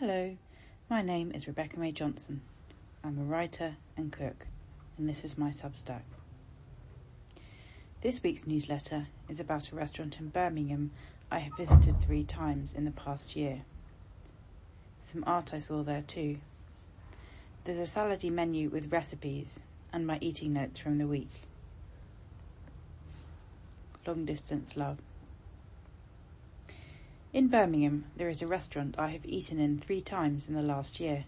Hello, my name is Rebecca May Johnson. I'm a writer and cook, and this is my Substack. This week's newsletter is about a restaurant in Birmingham I have visited three times in the past year. Some art I saw there too. There's a salady menu with recipes and my eating notes from the week. Long distance love. In Birmingham, there is a restaurant I have eaten in three times in the last year,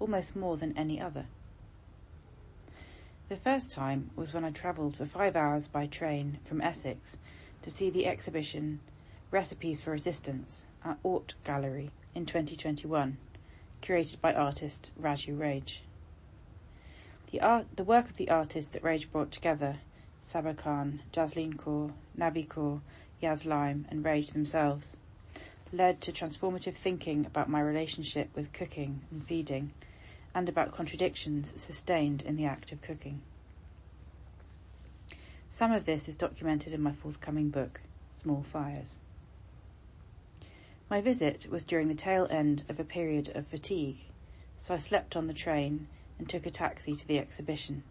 almost more than any other. The first time was when I travelled for five hours by train from Essex to see the exhibition Recipes for Resistance at Ort Gallery in 2021, curated by artist Raju Rage. The, art, the work of the artists that Rage brought together, Saba Khan, Jasleen Kaur, Navi Kaur, Yas Lime and Rage themselves, led to transformative thinking about my relationship with cooking and feeding, and about contradictions sustained in the act of cooking. Some of this is documented in my forthcoming book, Small Fires. My visit was during the tail end of a period of fatigue, so I slept on the train and took a taxi to the exhibition.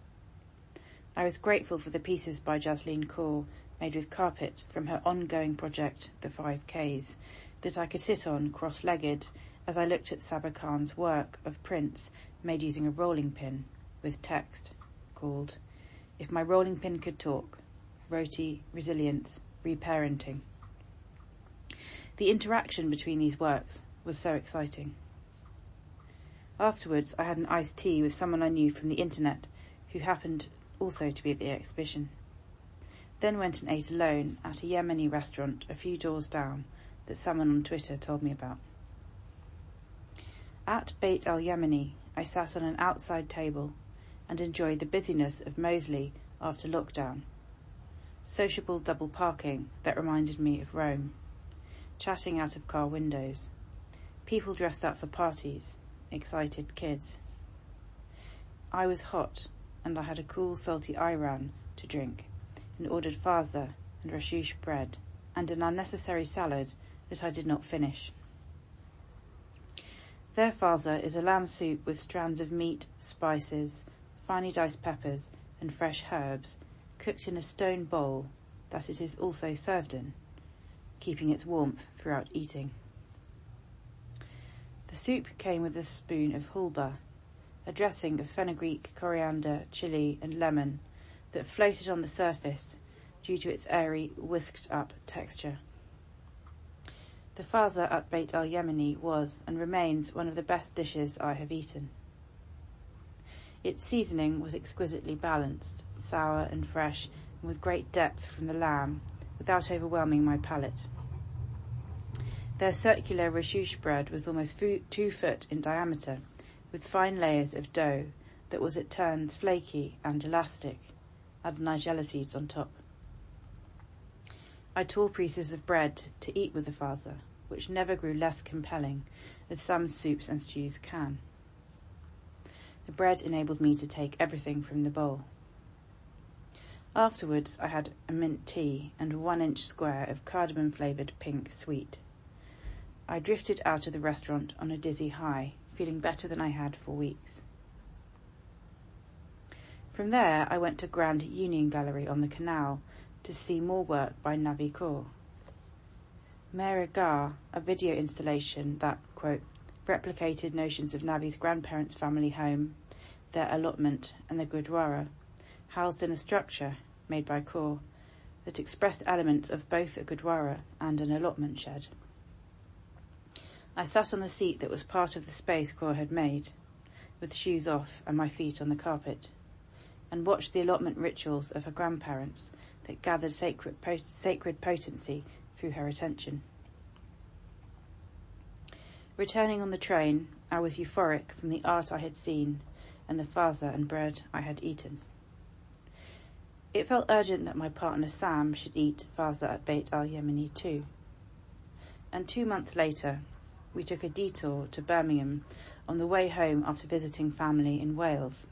I was grateful for the pieces by Jasleen Kaur made with carpet from her ongoing project, The Five Ks, that I could sit on cross-legged as I looked at Saba Khan's work of prints made using a rolling pin with text called If My Rolling Pin Could Talk, Roti, Resilience, Reparenting. The interaction between these works was so exciting. Afterwards, I had an iced tea with someone I knew from the internet who happened also to be at the exhibition. Then went and ate alone at a Yemeni restaurant a few doors down that someone on Twitter told me about. At Beit Al Yemeni, I sat on an outside table and enjoyed the busyness of Moseley after lockdown. Sociable double parking that reminded me of Rome. Chatting out of car windows. People dressed up for parties. Excited kids. I was hot and I had a cool salty ayran to drink and ordered farza and rashush bread and an unnecessary salad that I did not finish. Their farza is a lamb soup with strands of meat, spices, finely diced peppers, and fresh herbs, cooked in a stone bowl that it is also served in, keeping its warmth throughout eating. The soup came with a spoon of hulba, a dressing of fenugreek, coriander, chili, and lemon that floated on the surface due to its airy, whisked up texture. The farza at Beit al Yemeni was and remains one of the best dishes I have eaten. Its seasoning was exquisitely balanced, sour and fresh, and with great depth from the lamb, without overwhelming my palate. Their circular rashush bread was almost two foot in diameter, with fine layers of dough that was at turns flaky and elastic, and nigella seeds on top. I tore pieces of bread to eat with the farza, which never grew less compelling, as some soups and stews can. The bread enabled me to take everything from the bowl. Afterwards, I had a mint tea and one inch square of cardamom flavoured pink sweet. I drifted out of the restaurant on a dizzy high, feeling better than I had for weeks. From there, I went to Grand Union Gallery on the canal to see more work by Navi Kaur. Ghar, a video installation that, quote, replicated notions of Navi's grandparents' family home, their allotment, and the Gurdwara, housed in a structure made by Kaur that expressed elements of both a Gurdwara and an allotment shed. I sat on the seat that was part of the space Kaur had made, with shoes off and my feet on the carpet, and watched the allotment rituals of her grandparents that gathered sacred, pot- sacred potency through her attention. Returning on the train, I was euphoric from the art I had seen and the farza and bread I had eaten. It felt urgent that my partner Sam should eat farza at Beit al Yemeni too. And two months later, we took a detour to Birmingham on the way home after visiting family in Wales.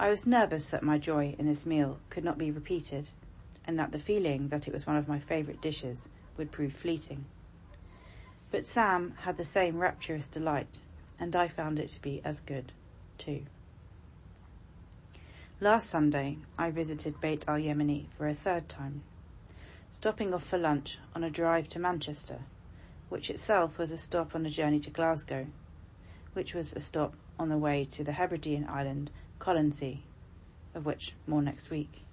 I was nervous that my joy in this meal could not be repeated, and that the feeling that it was one of my favourite dishes would prove fleeting. But Sam had the same rapturous delight, and I found it to be as good, too. Last Sunday, I visited Beit al Yemeni for a third time, stopping off for lunch on a drive to Manchester, which itself was a stop on a journey to Glasgow, which was a stop on the way to the Hebridean island Colonsay, of which more next week.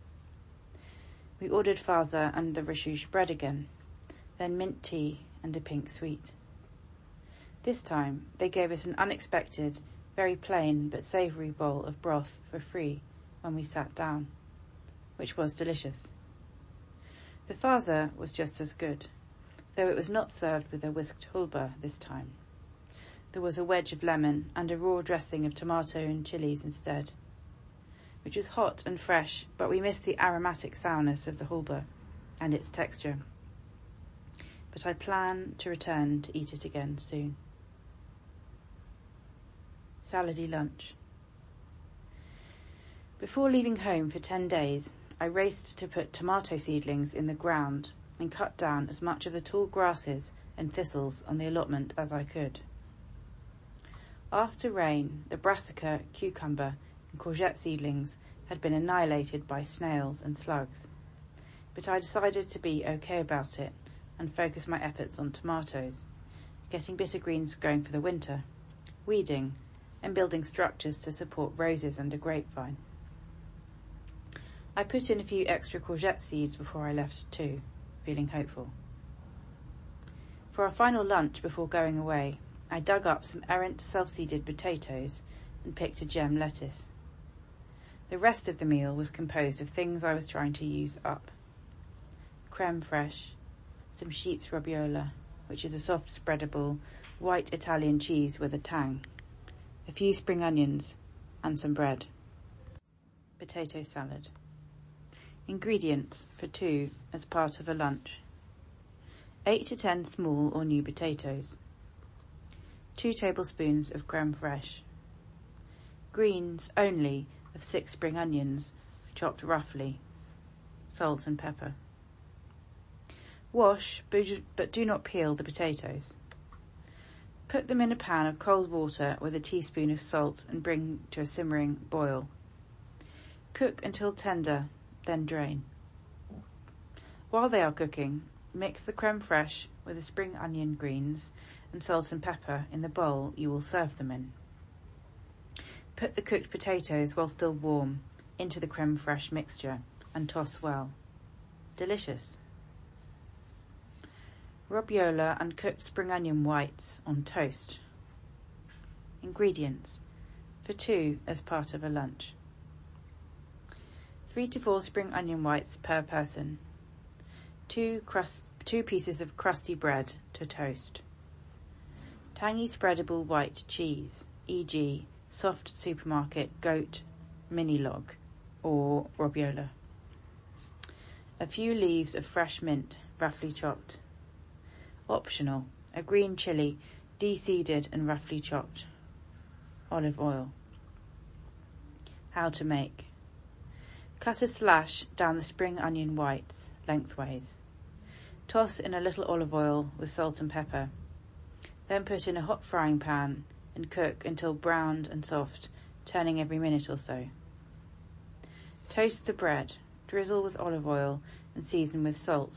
We ordered faza and the rashoush bread again, then mint tea and a pink sweet. This time they gave us an unexpected, very plain but savoury bowl of broth for free when we sat down, which was delicious. The faza was just as good, though it was not served with a whisked hulba this time. There was a wedge of lemon and a raw dressing of tomato and chilies instead, which was hot and fresh, but we missed the aromatic sourness of the hulba and its texture. But I plan to return to eat it again soon. Salady lunch. Before leaving home for ten days, I raced to put tomato seedlings in the ground and cut down as much of the tall grasses and thistles on the allotment as I could. After rain, the brassica, cucumber, and courgette seedlings had been annihilated by snails and slugs, but I decided to be okay about it and focus my efforts on tomatoes, getting bitter greens going for the winter, weeding, and building structures to support roses and a grapevine. I put in a few extra courgette seeds before I left too, feeling hopeful. For our final lunch before going away, I dug up some errant self-seeded potatoes and picked a gem lettuce. The rest of the meal was composed of things I was trying to use up. Creme fraiche, some sheep's robiola, which is a soft spreadable white Italian cheese with a tang, a few spring onions, and some bread. Potato salad. Ingredients for two as part of a lunch. 8 to 10 small or new potatoes. 2 tablespoons of creme fraiche. Greens only of 6 spring onions, chopped roughly. Salt and pepper. Wash, but do not peel the potatoes. Put them in a pan of cold water with a teaspoon of salt and bring to a simmering boil. Cook until tender then drain. While they are cooking, mix the creme fraiche with the spring onion greens and salt and pepper in the bowl you will serve them in. Put the cooked potatoes while still warm into the creme fraiche mixture and toss well. Delicious. Robiola and cooked spring onion whites on toast. Ingredients for two as part of a lunch. 3 to 4 spring onion whites per person. 2, crust, two pieces of crusty bread to toast. Tangy spreadable white cheese, e.g. soft supermarket goat mini log or robiola. A few leaves of fresh mint, roughly chopped. Optional, a green chili, de-seeded and roughly chopped. Olive oil. How to make. Cut a slash down the spring onion whites lengthways. Toss in a little olive oil with salt and pepper. Then put in a hot frying pan and cook until browned and soft, turning every minute or so. Toast the bread, drizzle with olive oil and season with salt.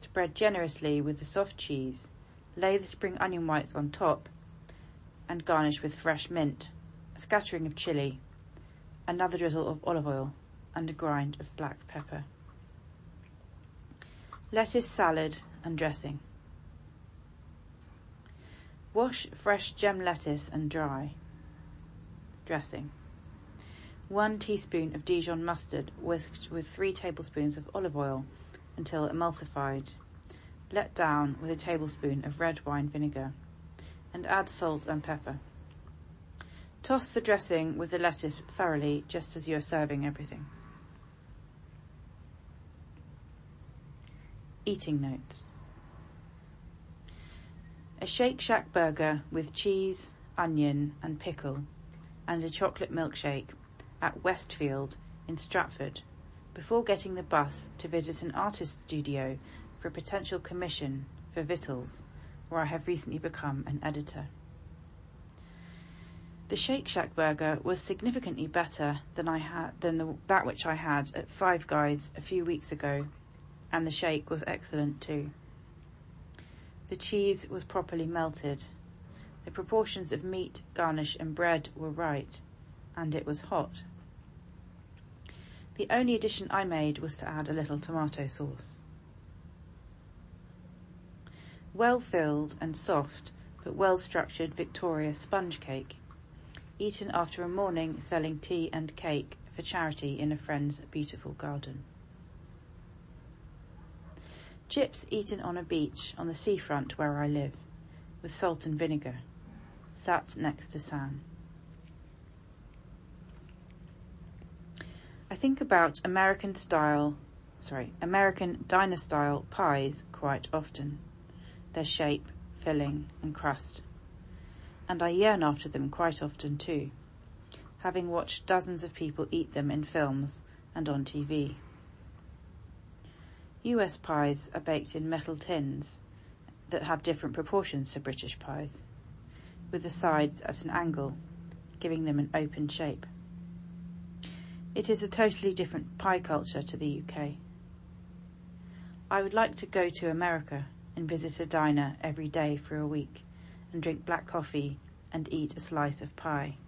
Spread generously with the soft cheese, lay the spring onion whites on top, and garnish with fresh mint, a scattering of chili, another drizzle of olive oil, and a grind of black pepper. Lettuce salad and dressing. Wash fresh gem lettuce and dry. Dressing. One teaspoon of Dijon mustard whisked with three tablespoons of olive oil until emulsified. Let down with a tablespoon of red wine vinegar and add salt and pepper. Toss the dressing with the lettuce thoroughly just as you are serving everything. Eating notes. A Shake Shack burger with cheese, onion and pickle and a chocolate milkshake at Westfield in Stratford before getting the bus to visit an artist studio for a potential commission for Vittles where I have recently become an editor. The Shake Shack burger was significantly better than I had than the, that which I had at Five Guys a few weeks ago, and the shake was excellent too. The cheese was properly melted. The proportions of meat, garnish, and bread were right, and it was hot. The only addition I made was to add a little tomato sauce. Well filled and soft, but well structured Victoria sponge cake, eaten after a morning selling tea and cake for charity in a friend's beautiful garden. Chips eaten on a beach on the seafront where I live, with salt and vinegar, sat next to Sam. I think about American style, sorry, American diner style pies quite often, their shape, filling, and crust. And I yearn after them quite often too, having watched dozens of people eat them in films and on TV. US pies are baked in metal tins that have different proportions to British pies, with the sides at an angle, giving them an open shape. It is a totally different pie culture to the UK. I would like to go to America and visit a diner every day for a week and drink black coffee and eat a slice of pie.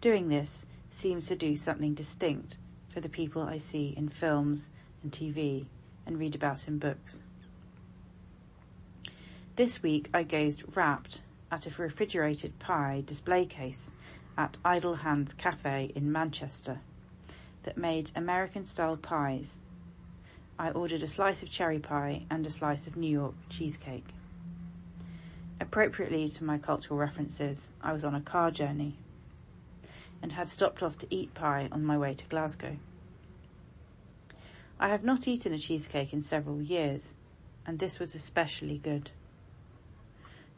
Doing this seems to do something distinct for the people I see in films and TV and read about in books. This week I gazed rapt at a refrigerated pie display case at Idle Hands Cafe in Manchester that made American style pies. I ordered a slice of cherry pie and a slice of New York cheesecake. Appropriately to my cultural references, I was on a car journey and had stopped off to eat pie on my way to Glasgow. I have not eaten a cheesecake in several years, and this was especially good.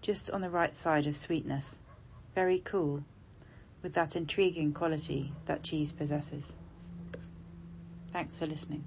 Just on the right side of sweetness, very cool, with that intriguing quality that cheese possesses. Thanks for listening.